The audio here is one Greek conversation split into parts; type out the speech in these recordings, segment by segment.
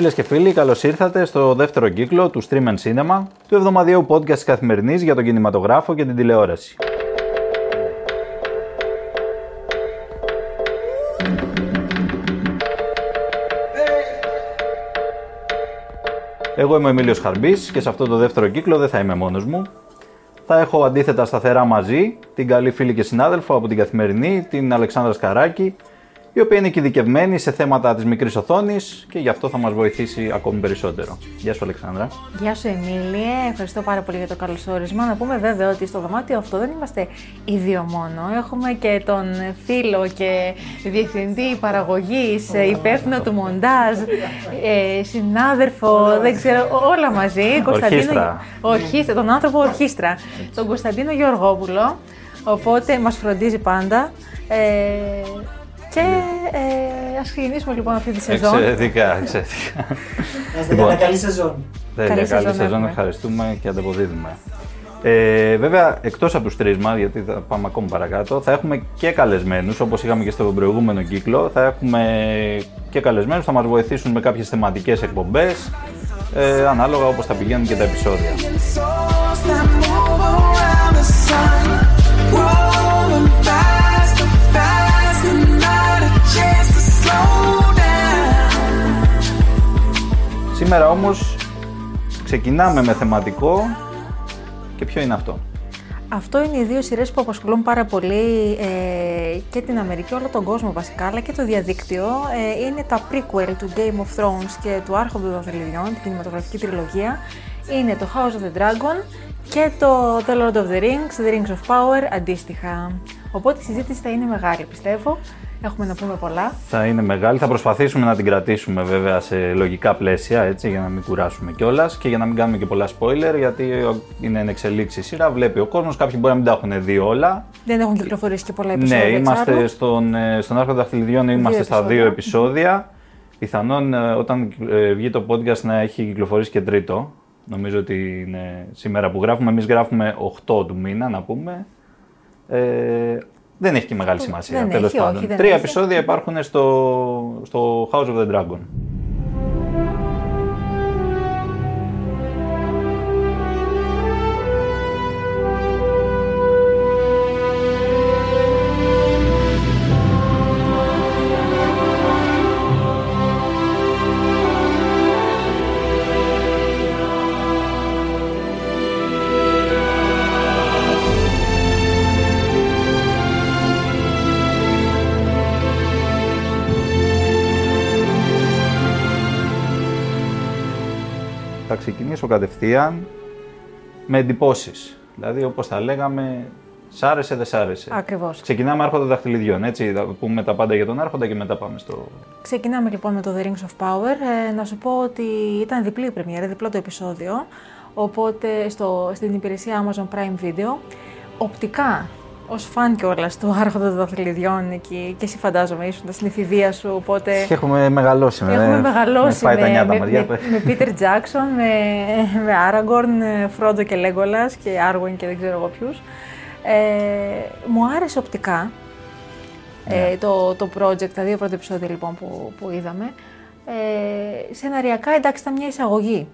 Φίλες και φίλοι, καλώς ήρθατε στο δεύτερο κύκλο του Stream and Cinema, του εβδομαδιαίου podcast τη καθημερινής για τον κινηματογράφο και την τηλεόραση. Εγώ είμαι ο Εμίλιος Χαρμπής και σε αυτό το δεύτερο κύκλο δεν θα είμαι μόνος μου. Θα έχω αντίθετα σταθερά μαζί την καλή φίλη και συνάδελφο από την Καθημερινή, την Αλεξάνδρα Σκαράκη, η οποία είναι ειδικευμένη σε θέματα της μικρής οθόνης και γι' αυτό θα μας βοηθήσει ακόμη περισσότερο. Γεια σου, Αλεξάνδρα. Γεια σου, Εμίλια. Ευχαριστώ πάρα πολύ για το καλωσόρισμα. Να πούμε βέβαια ότι στο δωμάτιο αυτό δεν είμαστε οι δύο μόνο. Έχουμε και τον φίλο και διευθυντή παραγωγής, υπεύθυνο του μοντάζ, ε, συνάδελφο, δεν ξέρω, όλα μαζί. Ορχήστρα. Ορχήστρα, τον άνθρωπο ορχήστρα. Τον Κωνσταντίνο Γεωργόπουλο. Οπότε μας φροντίζει πάντα. Ε, και ε, ας ξεκινήσουμε λοιπόν αυτή τη σεζόν. Εξαιρετικά, εξαιρετικά. Να λοιπόν, καλή σεζόν. Τέλεια, καλή, καλή σεζόν, ευχαριστούμε και ανταποδίδουμε. Ε, βέβαια, εκτό από του τρει μα, γιατί θα πάμε ακόμη παρακάτω, θα έχουμε και καλεσμένου, όπω είχαμε και στο προηγούμενο κύκλο. Θα έχουμε και καλεσμένου, θα μα βοηθήσουν με κάποιε θεματικέ εκπομπέ, ε, ανάλογα όπω θα πηγαίνουν και τα επεισόδια. Σήμερα όμως ξεκινάμε με θεματικό και ποιο είναι αυτό; Αυτό είναι οι δύο σειρές που απασχολούν πάρα πολύ ε, και την Αμερική, όλο τον κόσμο βασικά, αλλά και το διαδίκτυο. Ε, είναι τα prequel του Game of Thrones και του Άρχοντο των Δαχτυλιδιών, την κινηματογραφική τριλογία. Είναι το House of the Dragon και το The Lord of the Rings, The Rings of Power αντίστοιχα. Οπότε η συζήτηση θα είναι μεγάλη, πιστεύω. Έχουμε να πούμε πολλά. Θα είναι μεγάλη. Θα προσπαθήσουμε να την κρατήσουμε βέβαια σε λογικά πλαίσια έτσι, για να μην κουράσουμε κιόλας και για να μην κάνουμε και πολλά spoiler. Γιατί είναι εν εξελίξη σειρά. Βλέπει ο κόσμος. Κάποιοι μπορεί να μην τα έχουν δει όλα. Δεν έχουν κυκλοφορήσει και πολλά επεισόδια. Ναι, είμαστε στον, ε, στον Άρχοντα Δαχτυλιδιών, είμαστε στα δύο επεισόδια. Πιθανόν ε, όταν ε, βγει το podcast να έχει κυκλοφορήσει και τρίτο. Νομίζω ότι είναι σήμερα που γράφουμε. Εμείς γράφουμε 8 του μήνα, να πούμε. Ε, δεν έχει και μεγάλη σημασία. Τέλος πάντων. Τρία επεισόδια υπάρχουν στο, στο House of the Dragon. Ξεκινήσω κατευθείαν με εντυπώσεις. Δηλαδή, όπως τα λέγαμε, σ' άρεσε, δεν σ' άρεσε. Ακριβώς. Ξεκινάμε άρχοντα δαχτυλιδιών, έτσι. Θα πούμε τα πάντα για τον άρχοντα και μετά πάμε στο. Ξεκινάμε λοιπόν με το The Rings of Power. Ε, να σου πω ότι ήταν διπλή η πρεμιέρα, διπλό το επεισόδιο. Οπότε στο, στην υπηρεσία Amazon Prime Video. Οπτικά ως φαν κιόλα του Άρχοντα των Δαχτυλιδιών εκεί. Και εσύ φαντάζομαι ήσουν στην εφηβεία σου. Οπότε... Και έχουμε μεγαλώσει με. Έχουμε μεγαλώσει με, με, με, με, με Peter Jackson, με, με Aragorn, Frodo και Legolas και Arwen και δεν ξέρω εγώ ποιους. Ε, μου άρεσε οπτικά ε, ναι. το, το project, τα δύο πρώτα επεισόδια λοιπόν που, που είδαμε. Ε, σεναριακά εντάξει ήταν μια εισαγωγή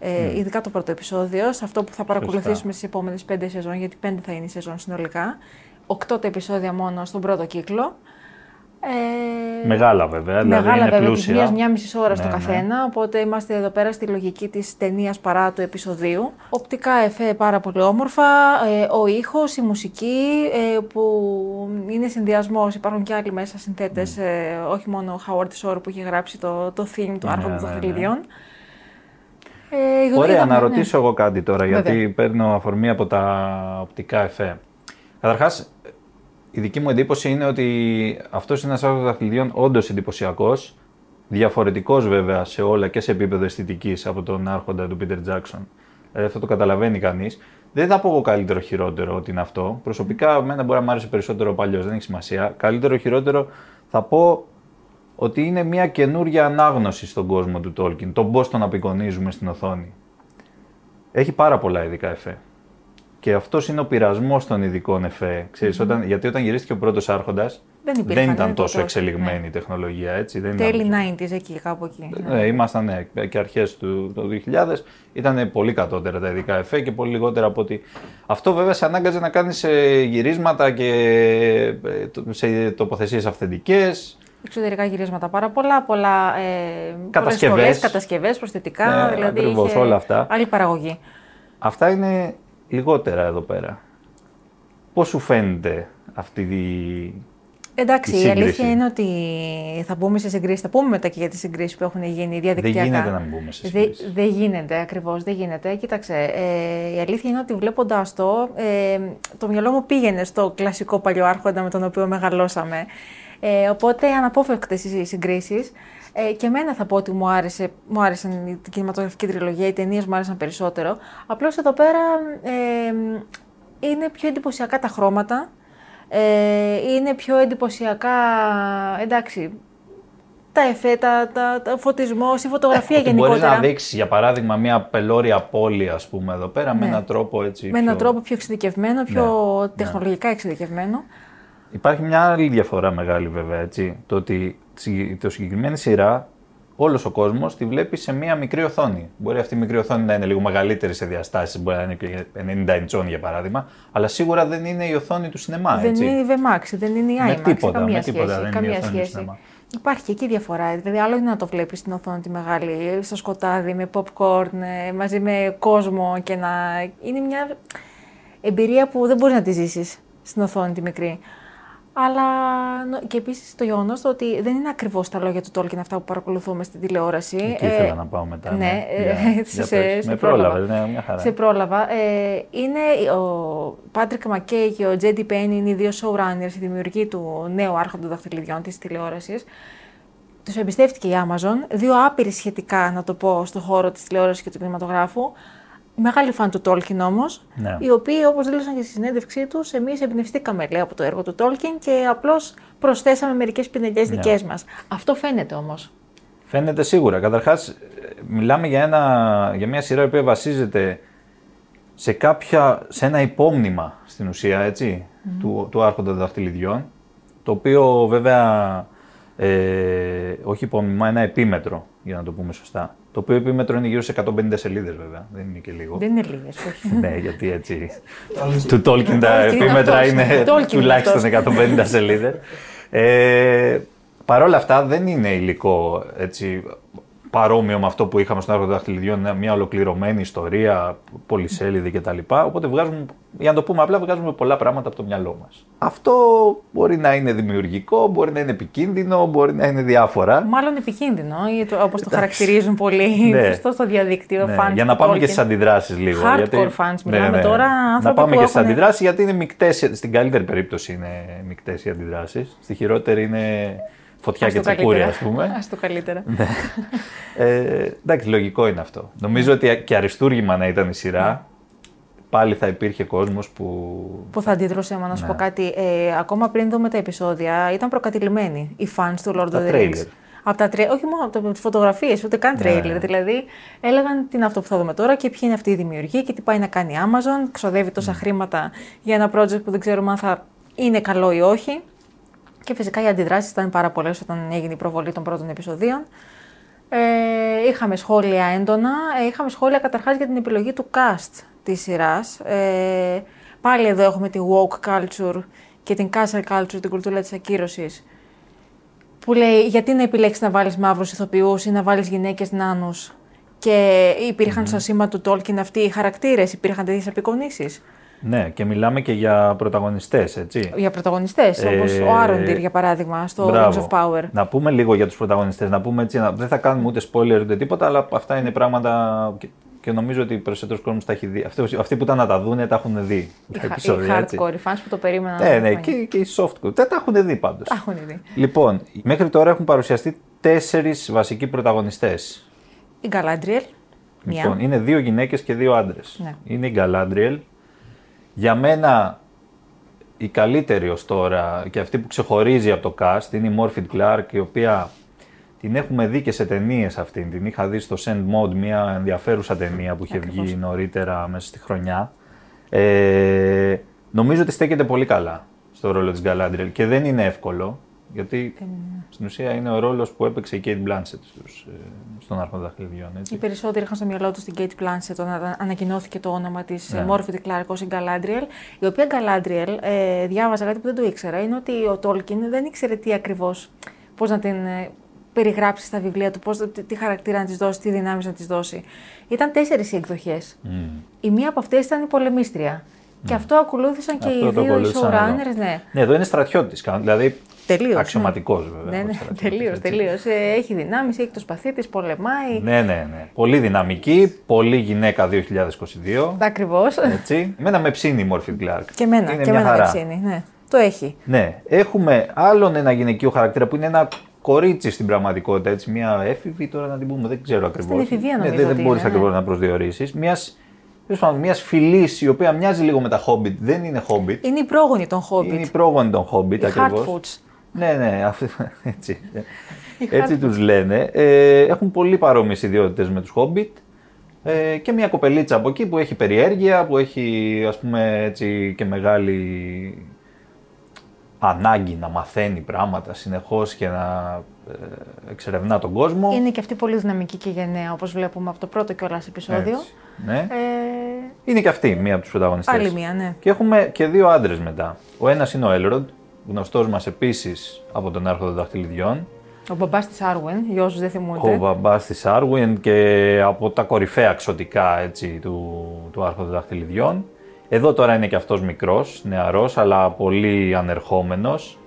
ε, ειδικά το πρώτο επεισόδιο, σε αυτό που θα παρακολουθήσουμε στις επόμενες πέντε σεζόν, γιατί πέντε θα είναι η σεζόν συνολικά. Οκτώ τα επεισόδια μόνο στον πρώτο κύκλο. Ε, μεγάλα βέβαια, δηλαδή μεγάλα είναι βέβαια, πλούσια. Μια, μιας μισή ώρας ναι, στο καθένα, ναι. οπότε είμαστε εδώ πέρα στη λογική της ταινίας παρά του επεισοδίου. Οπτικά εφέ πάρα πολύ όμορφα, ε, ο ήχος, η μουσική ε, που είναι συνδυασμός. υπάρχουν και άλλοι μέσα συνθέτες, mm. ε, όχι μόνο ο Howard Shore που έχει γράψει το, το theme του ναι, Άρχοντο ναι, ναι, ναι. Ε, Ωραία, να ρωτήσω εγώ κάτι τώρα, γιατί παίρνω αφορμή από τα οπτικά εφέ. Καταρχάς, η δική μου εντύπωση είναι ότι αυτός είναι ένας άνθρωπος δαχτυλιδιών όντως εντυπωσιακός. Διαφορετικός βέβαια σε όλα και σε επίπεδο αισθητικής από τον άρχοντα του Πίτερ Τζάξον. Δηλαδή αυτό το καταλαβαίνει κανείς. Δεν θα πω εγώ καλύτερο χειρότερο ότι είναι αυτό. Προσωπικά, εμένα μπορεί να μου άρεσε περισσότερο ο παλιός, δεν έχει σημασία. Καλύτερο χειρότερο θα πω ότι είναι μια καινούρια ανάγνωση στον κόσμο του Tolkien, τον πώς τον απεικονίζουμε στην οθόνη. Έχει πάρα πολλά ειδικά εφέ. Και αυτός είναι ο πειρασμός των ειδικών εφέ. Ξέρεις, όταν, γιατί όταν γυρίστηκε ο πρώτος Άρχοντας, Δεν, υπήρχαν, δεν ήταν τόσο εξελιγμένη ναι. η τεχνολογία, έτσι. Δεν Τέλη 90s εκεί, κάπου εκεί. Ναι, ναι ήμασταν ναι, και αρχές του το 2000. Ήταν πολύ κατώτερα τα ειδικά εφέ και πολύ λιγότερα από ότι... Αυτό βέβαια σε ανάγκαζε να κάνεις ε, γυρίσματα και ε, σε τοποθεσίες αυθεντικές. Εξωτερικά γυρίσματα πάρα πολλά, πολλά ε, κατασκευές, κατασκευές προσθετικά, ναι, δηλαδή ακριβώς, όλα αυτά. άλλη παραγωγή. Αυτά είναι λιγότερα εδώ πέρα. Πώς σου φαίνεται αυτή η Εντάξει, η, η αλήθεια είναι ότι θα μπούμε σε συγκρίσει. Θα πούμε μετά και για τις συγκρίσεις που έχουν γίνει διαδικτυακά. Δεν γίνεται να μπούμε σε συγκρίσεις. Δεν γίνεται, ακριβώς. Δεν γίνεται. Κοίταξε, ε, η αλήθεια είναι ότι βλέποντας το, ε, το μυαλό μου πήγαινε στο κλασικό παλιό άρχοντα με τον οποίο μεγαλώσαμε. Ε, οπότε αναπόφευκτες οι συγκρίσεις. Ε, και εμένα θα πω ότι μου, άρεσε, μου άρεσαν η κινηματογραφική τριλογία, οι ταινίες μου άρεσαν περισσότερο. Απλώς εδώ πέρα ε, είναι πιο εντυπωσιακά τα χρώματα. Ε, είναι πιο εντυπωσιακά, εντάξει, τα εφέ, τα, τα, τα φωτισμός, η φωτογραφία ε, γενικότερα. Μπορεί να δείξει, για παράδειγμα, μια πελώρια πόλη, ας πούμε, εδώ πέρα, ναι. με έναν τρόπο έτσι. Με πιο... έναν τρόπο πιο εξειδικευμένο, πιο ναι. τεχνολογικά εξειδικευμένο. Υπάρχει μια άλλη διαφορά μεγάλη, βέβαια, έτσι. Το ότι το συγκεκριμένη σειρά όλος ο κόσμος τη βλέπει σε μία μικρή οθόνη. Μπορεί αυτή η μικρή οθόνη να είναι λίγο μεγαλύτερη σε διαστάσεις, μπορεί να είναι και 90 inch για παράδειγμα, αλλά σίγουρα δεν είναι η οθόνη του σινεμά. Δεν έτσι. είναι η VMAX, δεν είναι η IMAX. Με τίποτα, καμία με τίποτα σχέση, δεν καμία είναι η σχέση. Του Υπάρχει και εκεί διαφορά. Δηλαδή, άλλο είναι να το βλέπεις στην οθόνη τη μεγάλη, στο σκοτάδι, με popcorn, ε, μαζί με κόσμο και να. Είναι μια εμπειρία που δεν μπορείς να τη ζήσεις στην οθόνη τη μικρή. Αλλά και επίσης το γεγονός ότι δεν είναι ακριβώς τα λόγια του Τόλκιν αυτά που παρακολουθούμε στην τηλεόραση. Εκεί ε, ήθελα να πάω μετά. Ναι, ναι. Ε, σε, σε, με πρόλαβες, ναι, μια χαρά. Σε πρόλαβα. Ε, είναι ο Πάτρικ Μακέι και ο Τζέντι Πέιν είναι οι δύο showrunners, οι δημιουργοί του νέου άρχοντο δαχτυλιδιών της τηλεόρασης. Τους εμπιστεύτηκε η Amazon. Δύο άπειροι σχετικά, να το πω, στον χώρο της τηλεόρασης και του κινηματογράφου. Μεγάλη φαν του Τόλκιν όμως, ναι. οι οποίοι όπως δήλωσαν και στη συνέντευξή τους, εμείς εμπνευστήκαμε λέει, από το έργο του Τόλκιν και απλώς προσθέσαμε μερικές πινελιές ναι. δικές μας. Αυτό φαίνεται όμως. Φαίνεται σίγουρα. Καταρχάς, μιλάμε για, ένα, για μια σειρά η οποία βασίζεται σε, κάποια, σε ένα υπόμνημα στην ουσία έτσι, του, του Άρχοντα Δαχτυλιδιών, το οποίο βέβαια ε, όχι υπόμνημα, ένα επίμετρο, για να το πούμε σωστά. Το οποίο επίμετρο είναι γύρω σε 150 σελίδες, βέβαια. Δεν είναι και λίγο. Δεν είναι λίγες, όχι. ναι, γιατί έτσι. του Tolkien τα επίμετρα είναι τουλάχιστον 150 σελίδες. Ε, Παρ' όλα αυτά δεν είναι υλικό έτσι, παρόμοιο με αυτό που είχαμε στον Άρχοντα Δαχτυλιδιών, μια ολοκληρωμένη ιστορία, πολυσέλιδη κτλ. Οπότε βγάζουμε, για να το πούμε απλά, βγάζουμε πολλά πράγματα από το μυαλό μας. Αυτό μπορεί να είναι δημιουργικό, μπορεί να είναι επικίνδυνο, μπορεί να είναι διάφορα. Μάλλον επικίνδυνο, όπως το χαρακτηρίζουν πολλοί ναι. στο διαδίκτυο. Ναι. για να πάμε και στις αντιδράσεις λίγο. Hardcore γιατί... fans, ναι, μιλάμε ναι, τώρα. Να πάμε και στις αντιδράσεις, γιατί είναι μεικτές. Στην καλύτερη περίπτωση είναι μεικτές οι αντιδράσεις. Στη χειρότερη είναι φωτιά και τσεκούρι, ας πούμε. Α το καλύτερα. ναι. ε, εντάξει, λογικό είναι αυτό. Νομίζω ότι και αριστούργημα να ήταν η σειρά, ναι. πάλι θα υπήρχε κόσμος που. που θα αντιδρούσε, να σου ναι. πω κάτι. Ε, ακόμα πριν δούμε τα επεισόδια, ήταν προκατηλημένοι οι fans του Lord of the Rings. Από τα τρέ... Όχι μόνο από τι φωτογραφίες, ούτε καν τρέιλερ. Ναι. Δηλαδή, έλεγαν τι είναι αυτό που θα δούμε τώρα και ποιοι είναι αυτή η δημιουργία και τι πάει να κάνει η Amazon. Ξοδεύει τόσα χρήματα για ένα project που δεν ξέρουμε αν θα είναι καλό ή όχι. Και φυσικά οι αντιδράσεις ήταν πάρα πολλές όταν έγινε η προβολή των πρώτων επεισοδίων. Ε, είχαμε σχόλια έντονα. Ε, είχαμε σχόλια καταρχάς για την επιλογή του cast της σειράς. Ε, πάλι εδώ έχουμε την woke culture και την cancel culture, την κουλτούρα της ακύρωσης. Που λέει γιατί να επιλέξεις να βάλεις μαύρους ηθοποιούς ή να βάλεις γυναίκες νάνους; Και υπήρχαν mm-hmm. στο σήμα του Tolkien αυτοί οι χαρακτήρες, υπήρχαν τέτοιες απεικονίσεις. Ναι, και μιλάμε και για πρωταγωνιστές, έτσι. Για πρωταγωνιστές, ε, όπως ο Άροντιρ για παράδειγμα, στο Rings of Power. Να πούμε λίγο για τους πρωταγωνιστές. Να πούμε έτσι, δεν θα κάνουμε ούτε spoiler ούτε τίποτα, αλλά αυτά είναι πράγματα. Και νομίζω ότι περισσότερος κόσμος τα έχει δει. Αυτοί, αυτοί που ήταν να τα δουν τα έχουν δει. Οι, επεισόδια, οι hardcore, οι fans που το περίμεναν. Ναι, ναι, και, και οι softcore. Δεν τα έχουν δει πάντως. Τα έχουν δει. Λοιπόν, μέχρι τώρα έχουν παρουσιαστεί τέσσερις βασικοί πρωταγωνιστές. Η Γκαλάντριελ. Λοιπόν, είναι δύο γυναίκες και δύο άντρες. Ναι. Είναι η Γκαλάντριελ, για μένα η καλύτερη ως τώρα και αυτή που ξεχωρίζει από το cast είναι η Morphin Clark, η οποία την έχουμε δει και σε ταινίες αυτήν. Την είχα δει στο Send Mode, μια ενδιαφέρουσα ταινία που είχε βγει νωρίτερα μέσα στη χρονιά. Ε, νομίζω ότι στέκεται πολύ καλά στο ρόλο της Γκαλάντριελ και δεν είναι εύκολο. Γιατί στην ουσία είναι ο ρόλος που έπαιξε η Kate Blanchett στους, ε, στον Άρχοντα Δαχτυλιδιών. Οι περισσότεροι είχαν στο μυαλό τους την Kate Blanchett όταν ανακοινώθηκε το όνομα της ναι. Murphy Clark ως η Galadriel. Η οποία Galadriel, ε, διάβαζα κάτι που δεν το ήξερα, είναι ότι ο Tolkien δεν ήξερε τι ακριβώς, πώς να την ε, περιγράψει στα βιβλία του, πώς, τι χαρακτήρα να της δώσει, τι δυνάμεις να της δώσει. Ήταν τέσσερις οι εκδοχές. Mm. Η μία από αυτές ήταν η πολεμίστρια. Και αυτό ακολούθησαν και οι δύο showrunners. Ναι. ναι, εδώ είναι στρατιώτης. Δηλαδή Τελείως. Αξιωματικός βέβαια. Ναι, ναι, τελείως. Τελείως. Ε, έχει δυνάμεις, έχει το σπαθί της, πολεμάει. Ναι, ναι, ναι. Πολύ δυναμική, πολύ γυναίκα 2022. Ακριβώς. Έτσι. Εμένα με ψήνει η Μόρφιν Κλάρκ. Και εμένα, και εμένα με ψήνει. Ναι. Το έχει. Ναι. Έχουμε άλλον ένα γυναικείο χαρακτήρα που είναι ένα κορίτσι στην πραγματικότητα. Έτσι, μια έφηβη τώρα να την πούμε, δεν ξέρω ακριβώς. Στην εφηβεία ναι, νομίζω. Ναι, δεν μπορείς ακριβώς να προσδιορίσεις. Μιας μιας φυλή η οποία μοιάζει λίγο με τα Hobbit. Δεν είναι Hobbit. Είναι η πρόγονη των Hobbit. Είναι η πρόγονη των Hobbit ακριβώς. Ναι, ναι, έτσι. έτσι τους λένε. Ε, έχουν πολύ παρόμοιες ιδιότητες με τους Hobbit ε, και μια κοπελίτσα από εκεί που έχει περιέργεια, που έχει ας πούμε έτσι και μεγάλη ανάγκη να μαθαίνει πράγματα συνεχώς και να ε, εξερευνά τον κόσμο. Είναι και αυτή πολύ δυναμική και γενναία, όπως βλέπουμε από το πρώτο κιόλας επεισόδιο. Έτσι, ναι. Ε... Είναι και αυτή μία από τους πρωταγωνιστές. Άλλη μία, ναι. Και έχουμε και δύο άντρες μετά. Ο ένας είναι ο Έλροντ, γνωστός μας επίσης από τον Άρχοντα Δαχτυλιδιών. Ο μπαμπάς της Άρουεν, για όσους δεν θυμούνται. Ο μπαμπάς της Άρουεν και από τα κορυφαία ξωτικά έτσι, του, του Άρχοντα Δαχτυλιδιών. Εδώ τώρα είναι και αυτός μικρός, νεαρός, αλλά πολύ ανερχόμενος.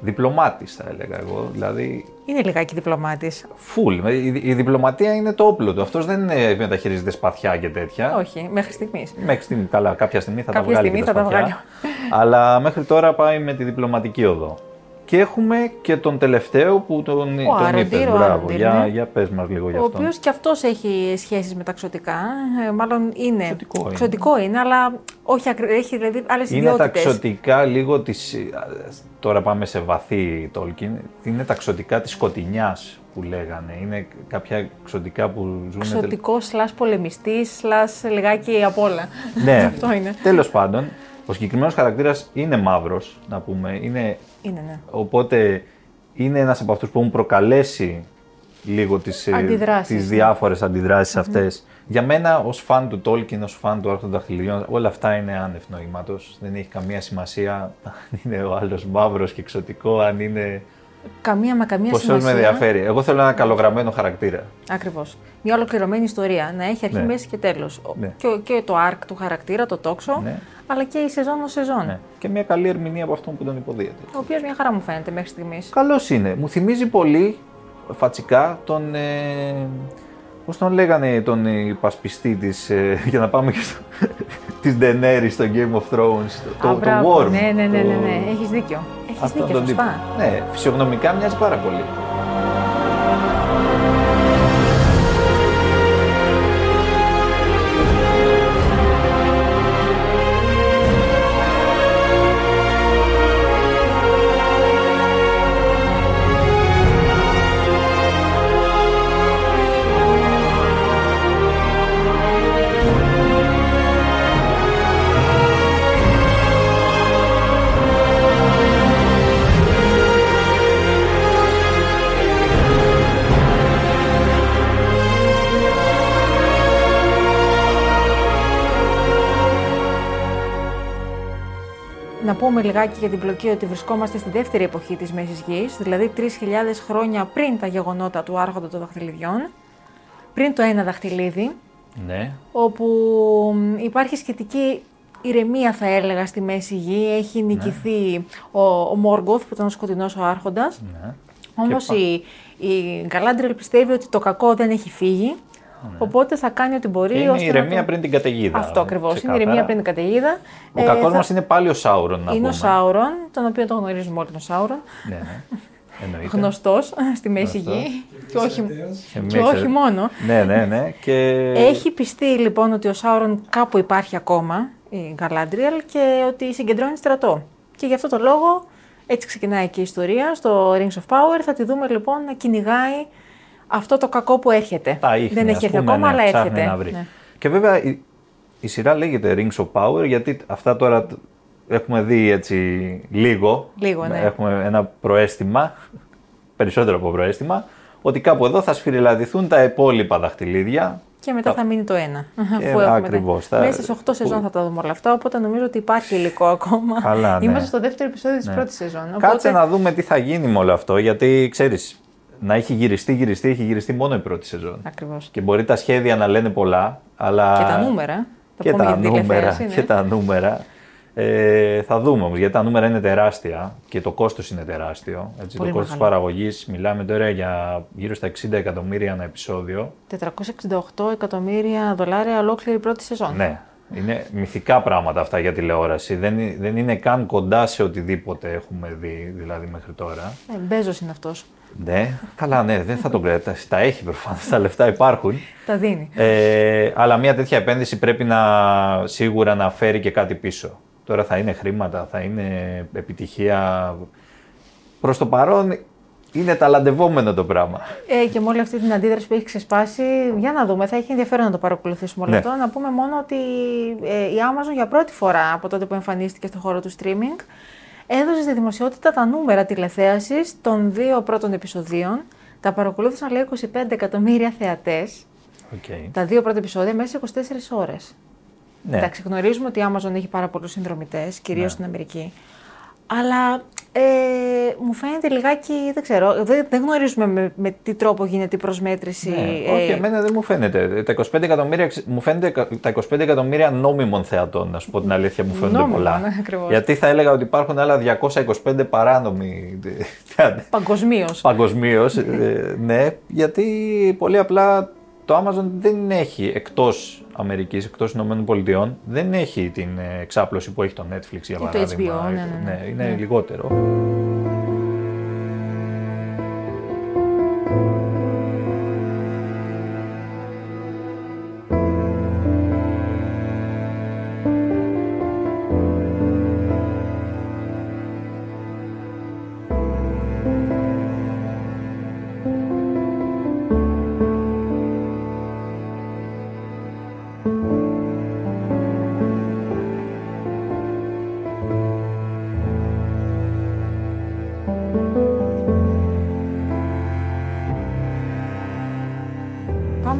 Διπλωμάτης θα έλεγα εγώ, δηλαδή... Είναι λιγάκι διπλωμάτης. Φουλ. Η, η διπλωματία είναι το όπλο του. Αυτός δεν είναι, μεταχειρίζεται σπαθιά και τέτοια. Όχι, μέχρι στιγμής. Μέχρι στιγμή, καλά, κάποια στιγμή θα κάποια τα βγάλει στιγμή θα τα βγάλει. Αλλά μέχρι τώρα πάει με τη διπλωματική οδό. Και έχουμε και τον τελευταίο που τον, ο τον είπες. Μπράβο, για, ναι. για πες μας λίγο για αυτό. Ο οποίος και αυτός έχει σχέσεις με τα ξωτικά. Ε, μάλλον είναι. Ξωτικό είναι. Ξωτικό είναι, αλλά όχι έχει δηλαδή άλλες είναι ιδιότητες. Είναι τα ξωτικά λίγο της... Τώρα πάμε σε βαθύ Tolkien. Είναι τα ξωτικά της σκοτεινιάς που λέγανε; Είναι κάποια ξωτικά που ζουν... Ξωτικό σλάς πολεμιστής, σλάς λιγάκι απ' όλα. Ναι, αυτό είναι. Τέλος πάντων, ο συγκεκριμένος χαρακτήρας είναι μαύρος, να πούμε. Είναι, είναι ναι. Οπότε είναι ένας από αυτούς που έχουν προκαλέσει λίγο τις, ε, τις ναι. διάφορες αντιδράσεις αυτές. Για μένα, ως φαν του Tolkien, ως φαν του Άρθρου Δαχτυλιών, όλα αυτά είναι άνευ νοήματος. Δεν έχει καμία σημασία αν είναι ο άλλος μαύρος και εξωτικό, αν είναι... Καμία μα καμία σημασία. Πώς με ενδιαφέρει. Εγώ θέλω ένα καλογραμμένο χαρακτήρα. Ακριβώς. Μια ολοκληρωμένη ιστορία. Να έχει αρχή, ναι. μέση και τέλος. Ναι. Και, και, το arc του χαρακτήρα, το τόξο. Ναι αλλά και η σεζόν ως σεζόν. Ναι. Και μια καλή ερμηνεία από αυτόν που τον υποδίεται. Ο οποίος μια χαρά μου φαίνεται μέχρι στιγμής. Καλός είναι. Μου θυμίζει πολύ φατσικά τον. Ε, Πώς τον λέγανε τον υπασπιστή της, ε, για να πάμε και στο. της Ντενέρη στο Game of Thrones. Το, το, Worm. Ναι, ναι, ναι, ναι, ναι. έχεις δίκιο. Έχεις δίκιο, σωστά. Ναι, φυσιογνωμικά μοιάζει πάρα πολύ. Να πούμε λιγάκι για την πλοκή ότι βρισκόμαστε στη δεύτερη εποχή της Μέσης Γης, δηλαδή 3.000 χρόνια πριν τα γεγονότα του Άρχοντα των Δαχτυλιδιών, πριν το ένα δαχτυλίδι, ναι. όπου υπάρχει σχετική ηρεμία θα έλεγα στη Μέση Γη, έχει ναι. νικηθεί ο, ο Μόργκοθ που ήταν ο σκοτεινός ο Άρχοντας, ναι. όμως η, η Γκαλάντρελ πιστεύει ότι το κακό δεν έχει φύγει, ναι. Οπότε θα κάνει ό,τι μπορεί. είναι η ηρεμία πριν την καταιγίδα. Αυτό ακριβώς. Είναι η ηρεμία πριν την καταιγίδα. Ο ε, κακό θα... μα είναι πάλι ο Σάουρον. Να είναι πούμε. ο Σάουρον, τον οποίο τον γνωρίζουμε όλοι τον Σάουρον. Ναι, ναι. Γνωστός στη Μέση Γη. Και όχι, και όχι μόνο. ναι, ναι, ναι. Και... Έχει πιστεί λοιπόν ότι ο Σάουρον κάπου υπάρχει ακόμα, η Γκαλάντριελ, και ότι συγκεντρώνει στρατό. Και γι' αυτό το λόγο έτσι ξεκινάει και η ιστορία στο Rings of Power. Θα τη δούμε λοιπόν να κυνηγάει αυτό το κακό που έρχεται. Δεν έχει έρθει ακόμα, ναι, αλλά έρχεται. Ναι. Και βέβαια η, η, σειρά λέγεται Rings of Power γιατί αυτά τώρα έχουμε δει έτσι λίγο. Λίγο, ναι. Έχουμε ένα προέστημα, περισσότερο από προέστημα, ότι κάπου εδώ θα σφυριλατηθούν τα υπόλοιπα δαχτυλίδια. Και μετά θα μείνει το ένα. Ε, Ακριβώς. Μέσα σε 8 σεζόν θα τα δούμε όλα αυτά. Οπότε νομίζω ότι υπάρχει υλικό ακόμα. Καλά, ναι. Είμαστε στο δεύτερο επεισόδιο της ναι. πρώτης σεζόν. Οπότε... Κάτσε να δούμε τι θα γίνει με όλο αυτό. Γιατί ξέρεις, να έχει γυριστεί, γυριστεί, έχει γυριστεί μόνο η πρώτη σεζόν. Ακριβώς. Και μπορεί τα σχέδια να λένε πολλά, αλλά. Και τα νούμερα. Και τα, νούμερα, και τα νούμερα. Ε, θα δούμε όμως, γιατί τα νούμερα είναι τεράστια και το κόστος είναι τεράστιο. Έτσι, το κόστος παραγωγής, μιλάμε τώρα για γύρω στα 60 εκατομμύρια ένα επεισόδιο. 468 εκατομμύρια δολάρια ολόκληρη πρώτη σεζόν. Ναι, είναι μυθικά πράγματα αυτά για τηλεόραση. Δεν, δεν είναι καν κοντά σε οτιδήποτε έχουμε δει δηλαδή μέχρι τώρα. Ε, Μπέζος είναι αυτός. Ναι, καλά, ναι, δεν θα τον κρατήσει. Τα έχει προφανώς, τα λεφτά υπάρχουν. Τα δίνει. Ε, αλλά μια τέτοια επένδυση πρέπει να σίγουρα να φέρει και κάτι πίσω. Τώρα θα είναι χρήματα, θα είναι επιτυχία. Προς το παρόν είναι ταλαντευόμενο το πράγμα. Ε, και με όλη αυτή την αντίδραση που έχει ξεσπάσει, για να δούμε, θα έχει ενδιαφέρον να το παρακολουθήσουμε όλο ναι. αυτό. Να πούμε μόνο ότι ε, η Amazon για πρώτη φορά από τότε που εμφανίστηκε στον χώρο του streaming έδωσε στη δημοσιότητα τα νούμερα τηλεθέασης των δύο πρώτων επεισοδίων. Τα παρακολούθησαν λέει 25 εκατομμύρια θεατές. Okay. Τα δύο πρώτα επεισόδια μέσα σε 24 ώρες. Ναι. Εντάξει, γνωρίζουμε ότι η Amazon έχει πάρα πολλούς συνδρομητές, κυρίως ναι. στην Αμερική. Αλλά ε, μου φαίνεται λιγάκι, δεν ξέρω, δεν, δεν γνωρίζουμε με, με, τι τρόπο γίνεται η προσμέτρηση. Ναι, ε, όχι, εμένα δεν μου φαίνεται. Τα 25 εκατομμύρια, μου φαίνεται τα 25 εκατομμύρια νόμιμων θεατών, να σου πω την αλήθεια, μου φαίνονται Νόμιμο, πολλά. Ναι, Γιατί θα έλεγα ότι υπάρχουν άλλα 225 παράνομοι θεατές. Παγκοσμίως. Παγκοσμίως, ε, ναι, γιατί πολύ απλά το Amazon δεν έχει εκτός Αμερικής, εκτός Ηνωμένων Πολιτειών, δεν έχει την εξάπλωση που έχει το Netflix για παράδειγμα. Το HBO, ναι, ναι, ναι. ναι είναι ναι. λιγότερο.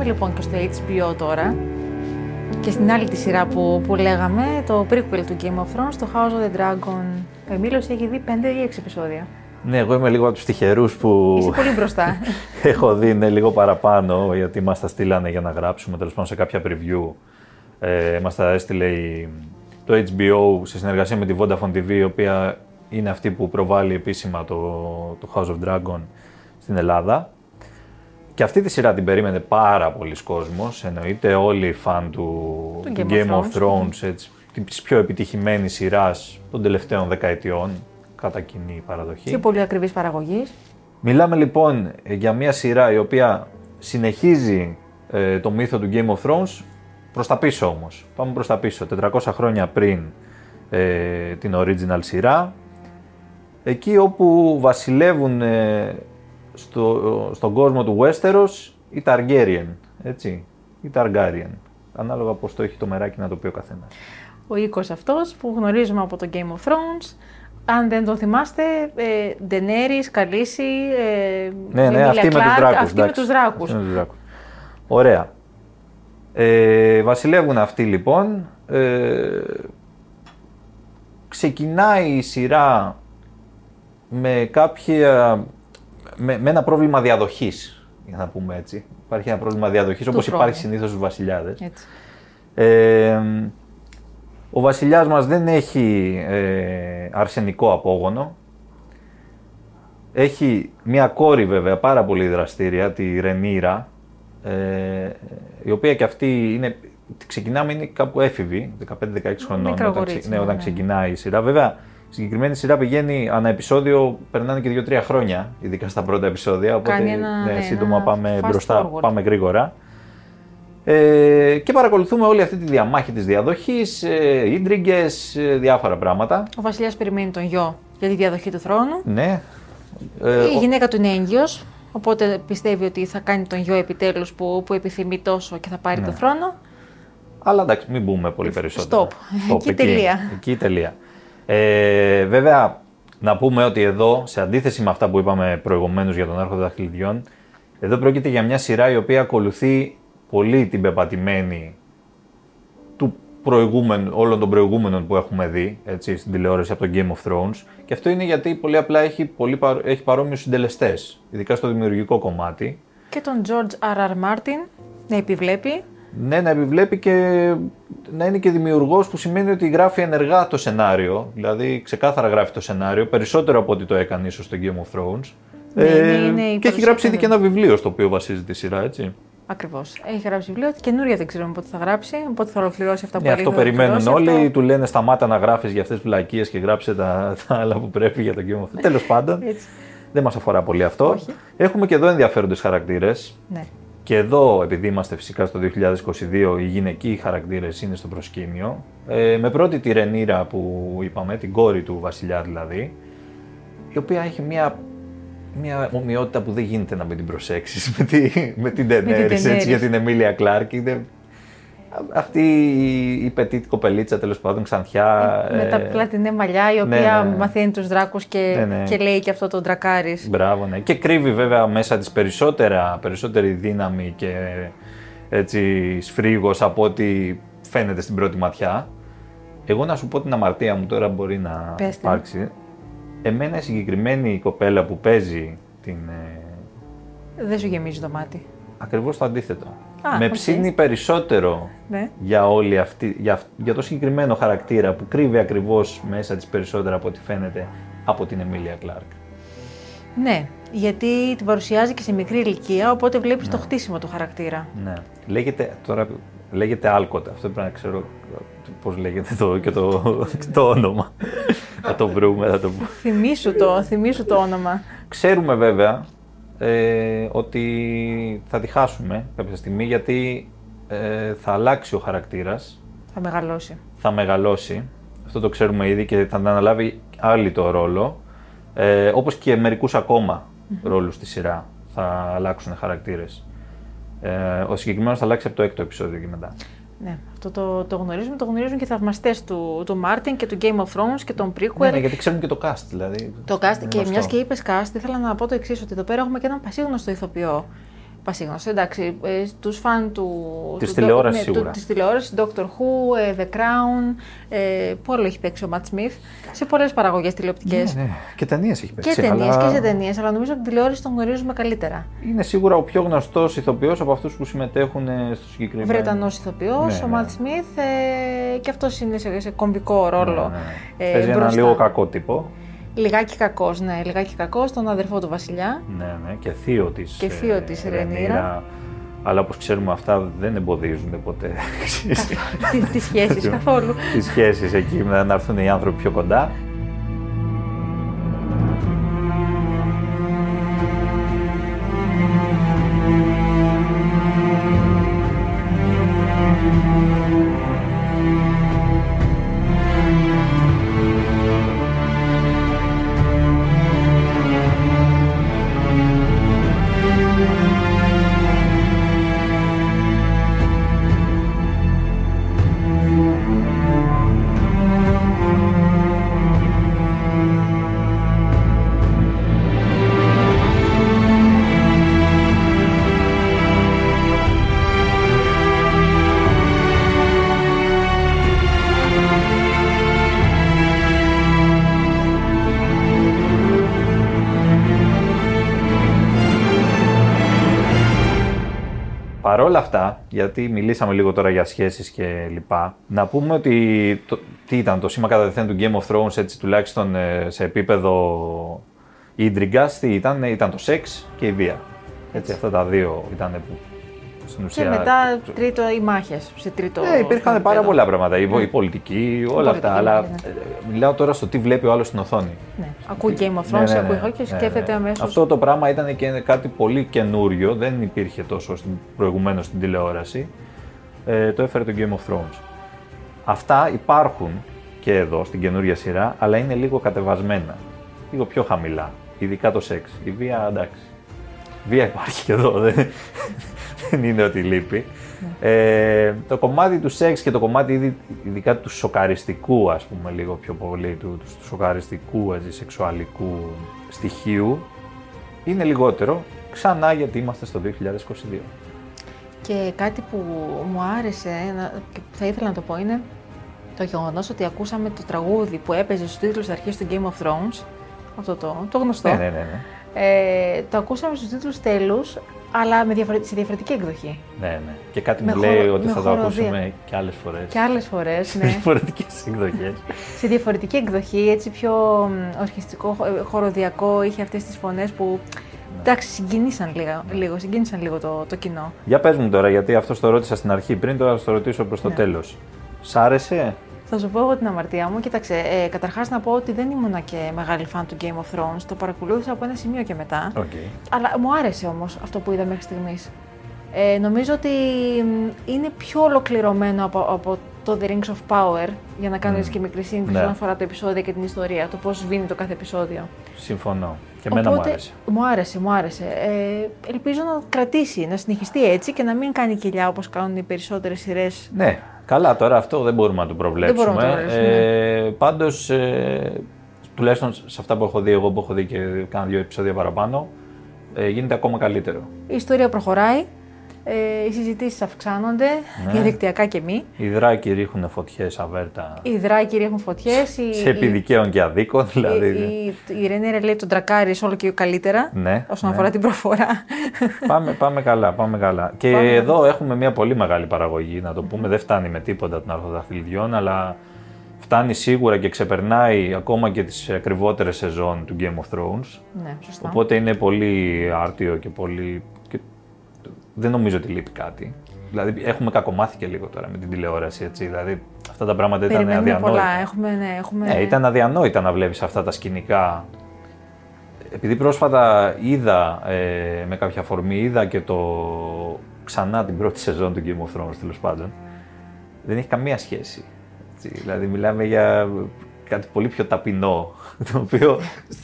Λοιπόν και στο HBO τώρα και στην άλλη τη σειρά που, που λέγαμε, το prequel του Game of Thrones, το House of the Dragon. Ο Εμίλος έχει δει 5 ή 6 επεισόδια. Ναι, εγώ είμαι λίγο από τους τυχερούς που. Είσαι πολύ μπροστά. έχω δει ναι, λίγο παραπάνω, γιατί μας τα στείλανε για να γράψουμε τέλος πάντων σε κάποια preview. Ε, μας τα έστειλε το HBO σε συνεργασία με τη Vodafone TV, η οποία είναι αυτή που προβάλλει επίσημα το, το House of Dragon στην Ελλάδα. Και αυτή τη σειρά την περίμενε πάρα πολλοί κόσμος, εννοείται όλοι οι φαν του, του Game, of Thrones, έτσι, της πιο επιτυχημένης σειράς των τελευταίων δεκαετιών, κατά κοινή παραδοχή. Και πολύ ακριβής παραγωγής. Μιλάμε λοιπόν για μια σειρά η οποία συνεχίζει ε, το μύθο του Game of Thrones προς τα πίσω όμως. Πάμε προς τα πίσω, 400 χρόνια πριν ε, την original σειρά, εκεί όπου βασιλεύουν ε, στο, στον κόσμο του Westeros η Targaryen, έτσι, η Targaryen. Ανάλογα πώς το έχει το μεράκι να το πει ο καθένας. Ο οίκος αυτός που γνωρίζουμε από το Game of Thrones, αν δεν το θυμάστε, ε, Daenerys, Καλύση, ε, ναι, ναι, αυτή, με τους δράκους, αυτή με τους δράκους. Ωραία. Ε, βασιλεύουν αυτοί λοιπόν. Ε, ξεκινάει η σειρά με κάποια με, με ένα πρόβλημα διαδοχής. Για να πούμε έτσι. Υπάρχει ένα πρόβλημα διαδοχής όπως υπάρχει συνήθως στους βασιλιάδες. Ε, ο βασιλιάς μας δεν έχει ε, αρσενικό απόγονο. Έχει μια κόρη βέβαια πάρα πολύ δραστήρια, τη Ρενίρα, ε, η οποία και αυτή είναι, ξεκινάμε είναι κάπου έφηβη, 15-16 χρονών, όταν, ναι, όταν ναι. ξεκινάει η σειρά. Βέβαια, συγκεκριμένη σειρά πηγαίνει ανά επεισόδιο, περνάνε και 2-3 χρόνια, ειδικά στα πρώτα επεισόδια. Οπότε ένα, ναι, σύντομα πάμε μπροστά, πάμε γρήγορα. Ε, και παρακολουθούμε όλη αυτή τη διαμάχη της διαδοχής, ε, ίντριγκες, ε, διάφορα πράγματα. Ο βασιλιάς περιμένει τον γιο για τη διαδοχή του θρόνου. Ναι. Ε, η γυναίκα του είναι έγκυος, οπότε πιστεύει ότι θα κάνει τον γιο επιτέλους που, που επιθυμεί τόσο και θα πάρει ναι. τον θρόνο. Αλλά εντάξει, μην μπούμε πολύ περισσότερο. Stop. Stop. Εκεί, εκεί τελεία. Εκεί τελεία. Ε, βέβαια, να πούμε ότι εδώ, σε αντίθεση με αυτά που είπαμε προηγουμένως για τον Άρχοντα Δαχτυλιδιών, εδώ πρόκειται για μια σειρά η οποία ακολουθεί πολύ την πεπατημένη του προηγούμενου, όλων των προηγούμενων που έχουμε δει έτσι, στην τηλεόραση από το Game of Thrones. Και αυτό είναι γιατί πολύ απλά έχει, πολύ, έχει παρόμοιους συντελεστές, ειδικά στο δημιουργικό κομμάτι. Και τον George R. R. Martin να επιβλέπει. Ναι, να επιβλέπει και να είναι και δημιουργός που σημαίνει ότι γράφει ενεργά το σενάριο. Δηλαδή, ξεκάθαρα γράφει το σενάριο, περισσότερο από ό,τι το έκανε ίσως στο Game of Thrones. Ναι, ε, ναι, και έχει γράψει ήδη και ένα βιβλίο στο οποίο βασίζεται η σειρά, έτσι. Ακριβώς. Έχει γράψει βιβλίο. Καινούρια δεν ξέρουμε πότε θα γράψει, πότε θα ολοκληρώσει αυτά που ναι, Αυτό περιμένουν όλοι. Αυτό... Του λένε σταμάτα να γράφεις για αυτές τις βλακίες και γράψε τα, τα άλλα που πρέπει για το Game of Thrones. Τέλος πάντων. Δεν μας αφορά πολύ αυτό. Όχι. Έχουμε και εδώ ενδιαφέροντες χαρακτήρες. Ναι. Και εδώ, επειδή είμαστε φυσικά στο 2022, οι γυναικοί χαρακτήρες είναι στο προσκήνιο. Ε, με πρώτη τη Ρενίρα που είπαμε, την κόρη του Βασιλιά δηλαδή, η οποία έχει μια, μια ομοιότητα που δεν γίνεται να μην την προσέξεις με, τη, με την Daenerys, έτσι, για την Εμίλια Κλάρκ. Είναι αυτή η πετήτη κοπελίτσα τέλος πάντων ξανθιά. Με τα ε, πλατινέ μαλλιά, η οποία ναι, ναι. μαθαίνει τους δράκους και, ναι, ναι. και λέει και αυτό το ντρακάρι. Μπράβο, ναι. Και κρύβει βέβαια μέσα της περισσότερη δύναμη και έτσι σφρίγος από ό,τι φαίνεται στην πρώτη ματιά. Εγώ να σου πω την αμαρτία μου τώρα μπορεί να υπάρξει. Εμένα η συγκεκριμένη κοπέλα που παίζει την. Ε, Δεν σου γεμίζει το μάτι. Ακριβώς το αντίθετο με ψήνει περισσότερο ναι. για, όλη αυτή, για, για το συγκεκριμένο χαρακτήρα που κρύβει ακριβώς μέσα της περισσότερα από ό,τι φαίνεται από την Εμίλια Κλάρκ. Ναι, γιατί την παρουσιάζει και σε μικρή ηλικία, οπότε βλέπεις το ναι. χτίσιμο του χαρακτήρα. Ναι. Λέγεται, τώρα λέγεται Άλκοτ, αυτό πρέπει να ξέρω πώς λέγεται το, και το, το όνομα. θα το βρούμε, θα το πούμε. Θυμήσου το, θυμήσου το όνομα. Ξέρουμε βέβαια ε, ότι θα τη χάσουμε κάποια στιγμή γιατί ε, θα αλλάξει ο χαρακτήρας. Θα μεγαλώσει. Θα μεγαλώσει. Αυτό το ξέρουμε ήδη και θα αναλάβει άλλη το ρόλο. Ε, όπως και μερικούς ακόμα mm-hmm. ρόλους στη σειρά θα αλλάξουν χαρακτήρες. Ε, ο συγκεκριμένος θα αλλάξει από το έκτο επεισόδιο και μετά. Ναι, αυτό το, το γνωρίζουμε. Το γνωρίζουν και οι θαυμαστές του, του Μάρτιν και του Game of Thrones και τον prequel. Ναι, ναι γιατί ξέρουν και το cast δηλαδή. Το cast. Και μιας και είπες cast, ήθελα να πω το εξής: Ότι εδώ πέρα έχουμε και έναν πασίγνωστο ηθοποιό πασίγνωστος, εντάξει, ε, του φαν του... Της τηλεόρασης ναι, σίγουρα. Της τηλεόρασης, Doctor Who, ε, The Crown, ε, που άλλο έχει παίξει ο Matt Smith, σε πολλές παραγωγές τηλεοπτικές. Ναι, ναι. Και ταινίες έχει παίξει. Και ταινίες αλλά... και σε ταινίες, αλλά νομίζω ότι την τηλεόραση τον γνωρίζουμε καλύτερα. Είναι σίγουρα ο πιο γνωστός ηθοποιός από αυτούς που συμμετέχουν στο συγκεκριμένο. Βρετανός ηθοποιός, ναι, ο Matt ναι. Smith, ε, και αυτός είναι σε, σε κομβικό ρόλο. Ναι, ναι. Ε, Παίζει ένα λίγο κακό τύπο. Λιγάκι κακός, ναι, λιγάκι κακός, τον αδερφό του Βασιλιά. Ναι, ναι, και θείο της. Και θείο της ε, Ρενίρα. Αλλά όπως ξέρουμε, αυτά δεν εμποδίζουν ποτέ. Τι σχέσεις καθόλου. Τι σχέσεις εκεί να έρθουν οι άνθρωποι πιο κοντά. Γιατί μιλήσαμε λίγο τώρα για σχέσεις και λοιπά, να πούμε ότι το, τι ήταν το σήμα κατά του Game of Thrones, έτσι τουλάχιστον ε, σε επίπεδο ίντριγκας, τι ήταν, ήταν το σεξ και η βία. Έτσι, αυτά τα δύο ήταν που και μετά τρίτο οι μάχες. Σε τρίτο. Ναι, υπήρχαν πάρα πολλά πράγματα. Η, ναι. πολιτική, όλα αυτά. Αλλά ναι. Ε, μιλάω τώρα στο τι βλέπει ο άλλος στην οθόνη. Ναι. Ακούει Game of Thrones, ναι, ακούει και σκέφτεται αμέσως. Αυτό το πράγμα ήταν και κάτι πολύ καινούριο. Δεν υπήρχε τόσο προηγουμένως στην τηλεόραση. Ε, το έφερε το Game of Thrones. Αυτά υπάρχουν και εδώ στην καινούρια σειρά, αλλά είναι λίγο κατεβασμένα. Λίγο πιο χαμηλά. Ειδικά το σεξ. Η βία, εντάξει. Βία υπάρχει και εδώ δεν είναι ότι λείπει. Ε, το κομμάτι του σεξ και το κομμάτι ειδικά του σοκαριστικού, ας πούμε, λίγο πιο πολύ, του, του σοκαριστικού, έτσι, σεξουαλικού στοιχείου, είναι λιγότερο, ξανά γιατί είμαστε στο 2022. Και κάτι που μου άρεσε και θα ήθελα να το πω είναι το γεγονός ότι ακούσαμε το τραγούδι που έπαιζε στους τίτλους αρχής του Game of Thrones. Αυτό το, το γνωστό. Ναι, ναι, ναι. ναι. Ε, το ακούσαμε στους τίτλους τέλους, αλλά με διαφορετική, σε διαφορετική εκδοχή. Ναι, ναι. Και κάτι με μου λέει ότι θα το ακούσουμε και άλλες φορές. Και άλλες φορές, ναι. σε διαφορετικές εκδοχές. σε διαφορετική εκδοχή, έτσι πιο ορχιστικό, ε, χοροδιακό, είχε αυτές τις φωνές που Εντάξει, συγκινήσαν λίγο, λίγο, συγκίνησαν λίγο το, το κοινό. Για πες μου τώρα, γιατί αυτό το ρώτησα στην αρχή πριν, τώρα θα το ρωτήσω προς το ναι. τέλος. Σ' άρεσε; Θα σου πω εγώ την αμαρτία μου. Κοίταξε, ε, καταρχάς να πω ότι δεν ήμουνα και μεγάλη φαν του Game of Thrones. Το παρακολούθησα από ένα σημείο και μετά. Okay. Αλλά μου άρεσε όμως αυτό που είδα μέχρι στιγμής. Ε, νομίζω ότι είναι πιο ολοκληρωμένο από, από το The Rings of Power, για να κάνω mm. και μικρή σύγκριση ναι. όσον αφορά το επεισόδιο και την ιστορία, το πώς σβήνει το κάθε επεισόδιο. Συμφωνώ. Και εμένα μου άρεσε. Μου άρεσε, μου άρεσε. Ε, ελπίζω να κρατήσει, να συνεχιστεί έτσι και να μην κάνει κοιλιά όπως κάνουν οι περισσότερες σειρές. Ναι, καλά, τώρα αυτό δεν μπορούμε να το προβλέψουμε. Δεν μπορούμε να το προβλέψουμε. Ε, Πάντως, ε, τουλάχιστον σε αυτά που έχω δει, εγώ που έχω δει και κάνα δύο επεισόδια παραπάνω, ε, γίνεται ακόμα καλύτερο. Η ιστορία προχωράει. Ε, οι συζητήσεις αυξάνονται, ναι. διαδικτυακά και μη. Οι δράκοι ρίχνουν φωτιές αβέρτα. Οι δράκοι ρίχνουν φωτιές. Σε επιδικαίων και αδίκων, δηλαδή. Η, η, η Ρενέρα λέει τον τρακάρι όλο και καλύτερα. Ναι, όσον ναι. αφορά την προφορά. Πάμε, πάμε καλά, πάμε καλά. Και εδώ έχουμε μια πολύ μεγάλη παραγωγή, να το πούμε. Δεν φτάνει με τίποτα των αρχοδαχτυλιδιών, αλλά φτάνει σίγουρα και ξεπερνάει ακόμα και τις ακριβότερες σεζόν του Game of Thrones. Ναι, σωστά. Οπότε είναι πολύ άρτιο και πολύ δεν νομίζω ότι λείπει κάτι. Δηλαδή, έχουμε κακομάθει και λίγο τώρα με την τηλεόραση. Έτσι. Δηλαδή, αυτά τα πράγματα ήταν αδιανόητα. Πολλά. Έχουμε, ναι, έχουμε... Ναι, ήταν αδιανόητα να βλέπεις αυτά τα σκηνικά. Επειδή πρόσφατα είδα ε, με κάποια φορμή, είδα και το ξανά την πρώτη σεζόν του Game of Thrones τέλος πάντων. Δεν έχει καμία σχέση. Έτσι. Δηλαδή, μιλάμε για κάτι πολύ πιο ταπεινό, το οποίο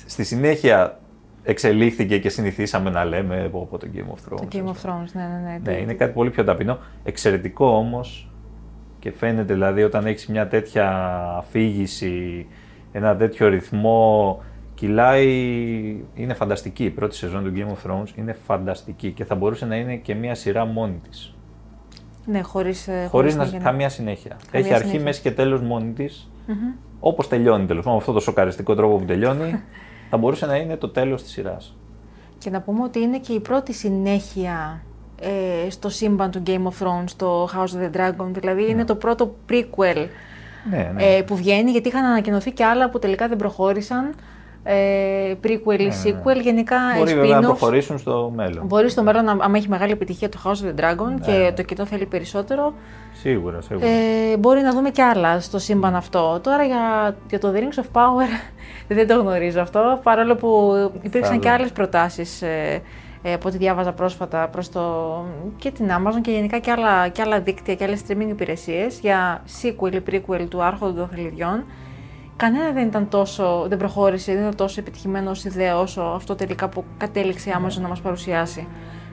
στη συνέχεια εξελίχθηκε και συνηθίσαμε να λέμε από το Game of Thrones. Το Game of Thrones, ναι, ναι, ναι. ναι είναι κάτι πολύ πιο ταπεινό. Εξαιρετικό όμως και φαίνεται δηλαδή όταν έχεις μια τέτοια αφήγηση, ένα τέτοιο ρυθμό, κυλάει, είναι φανταστική. Η πρώτη σεζόν του Game of Thrones είναι φανταστική και θα μπορούσε να είναι και μια σειρά μόνη της. Ναι, χωρίς, ε, χωρίς, να, καμία συνέχεια. Έχει αρχή, μέση και τέλος μόνη της. mm Όπως τελειώνει τέλος με αυτό το σοκαριστικό τρόπο που τελειώνει. θα μπορούσε να είναι το τέλος της σειράς. Και να πούμε ότι είναι και η πρώτη συνέχεια ε, στο σύμπαν του Game of Thrones, το House of the Dragon, δηλαδή είναι ναι. το πρώτο prequel ναι, ναι. Ε, που βγαίνει, γιατί είχαν ανακοινωθεί και άλλα που τελικά δεν προχώρησαν ε, prequel ή ναι, ναι, ναι. sequel, γενικά Μπορεί να προχωρήσουν στο μέλλον. Μπορεί στο μέλλον, αν έχει μεγάλη επιτυχία το House of the Dragon και το κοινό θέλει περισσότερο. Σίγουρα, σίγουρα. Ε, μπορεί να δούμε και άλλα στο σύμπαν αυτό. Τώρα για, για το The Rings of Power δεν το γνωρίζω αυτό, παρόλο που υπήρξαν και άλλες προτάσεις ε, ε, από ό,τι διάβαζα πρόσφατα προς το, και την Amazon και γενικά και άλλα, και άλλα δίκτυα και άλλες streaming υπηρεσίες για sequel ή prequel του Άρχοντο των Θελιδιών κανένα δεν ήταν τόσο, δεν προχώρησε, δεν ήταν τόσο επιτυχημένο ως ιδέα όσο αυτό τελικά που κατέληξε η Amazon να μας παρουσιάσει.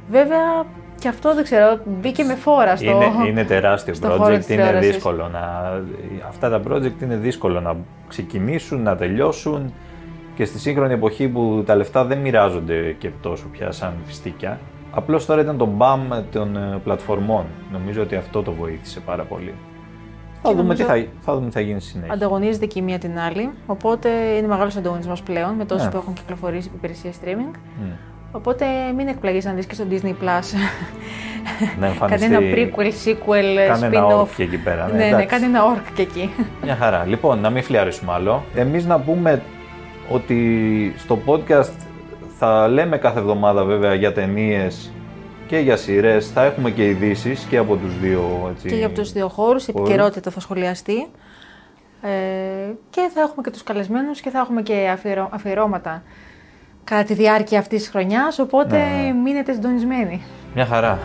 Βέβαια, και αυτό δεν ξέρω, μπήκε με φόρα στο Είναι, είναι τεράστιο project, είναι δύσκολο να... Αυτά τα project είναι δύσκολο να ξεκινήσουν, να τελειώσουν και στη σύγχρονη εποχή που τα λεφτά δεν μοιράζονται και τόσο πια σαν φυστίκια. Απλώς τώρα ήταν το μπαμ των ε, πλατφορμών. Νομίζω ότι αυτό το βοήθησε πάρα πολύ. Θα δούμε, τι θα, θα δούμε τι θα γίνει στη συνέχεια. Ανταγωνίζεται και η μία την άλλη. Οπότε είναι μεγάλος ανταγωνισμός πλέον με τόσους ναι. που έχουν κυκλοφορήσει υπηρεσίες streaming. Mm. Οπότε μην εκπλαγείς να δεις και στο Disney Plus. Να εμφανιστεί... Κανένα prequel, sequel, κάνε spin-off. και εκεί πέρα. Ναι, ναι, ναι, κάνει ένα orc και εκεί. Μια χαρά. Λοιπόν, να μην φλιαρίσουμε άλλο. Εμείς να πούμε ότι στο podcast θα λέμε κάθε εβδομάδα βέβαια για ταινίες και για σειρές. Θα έχουμε και ειδήσεις και από τους δύο. Έτσι, και από τους δύο χώρους. Η επικαιρότητα θα σχολιαστεί. Ε, και θα έχουμε και τους καλεσμένους και θα έχουμε και αφιερώματα κατά τη διάρκεια αυτής της χρονιάς, οπότε ναι. μείνετε συντονισμένοι. Μια χαρά.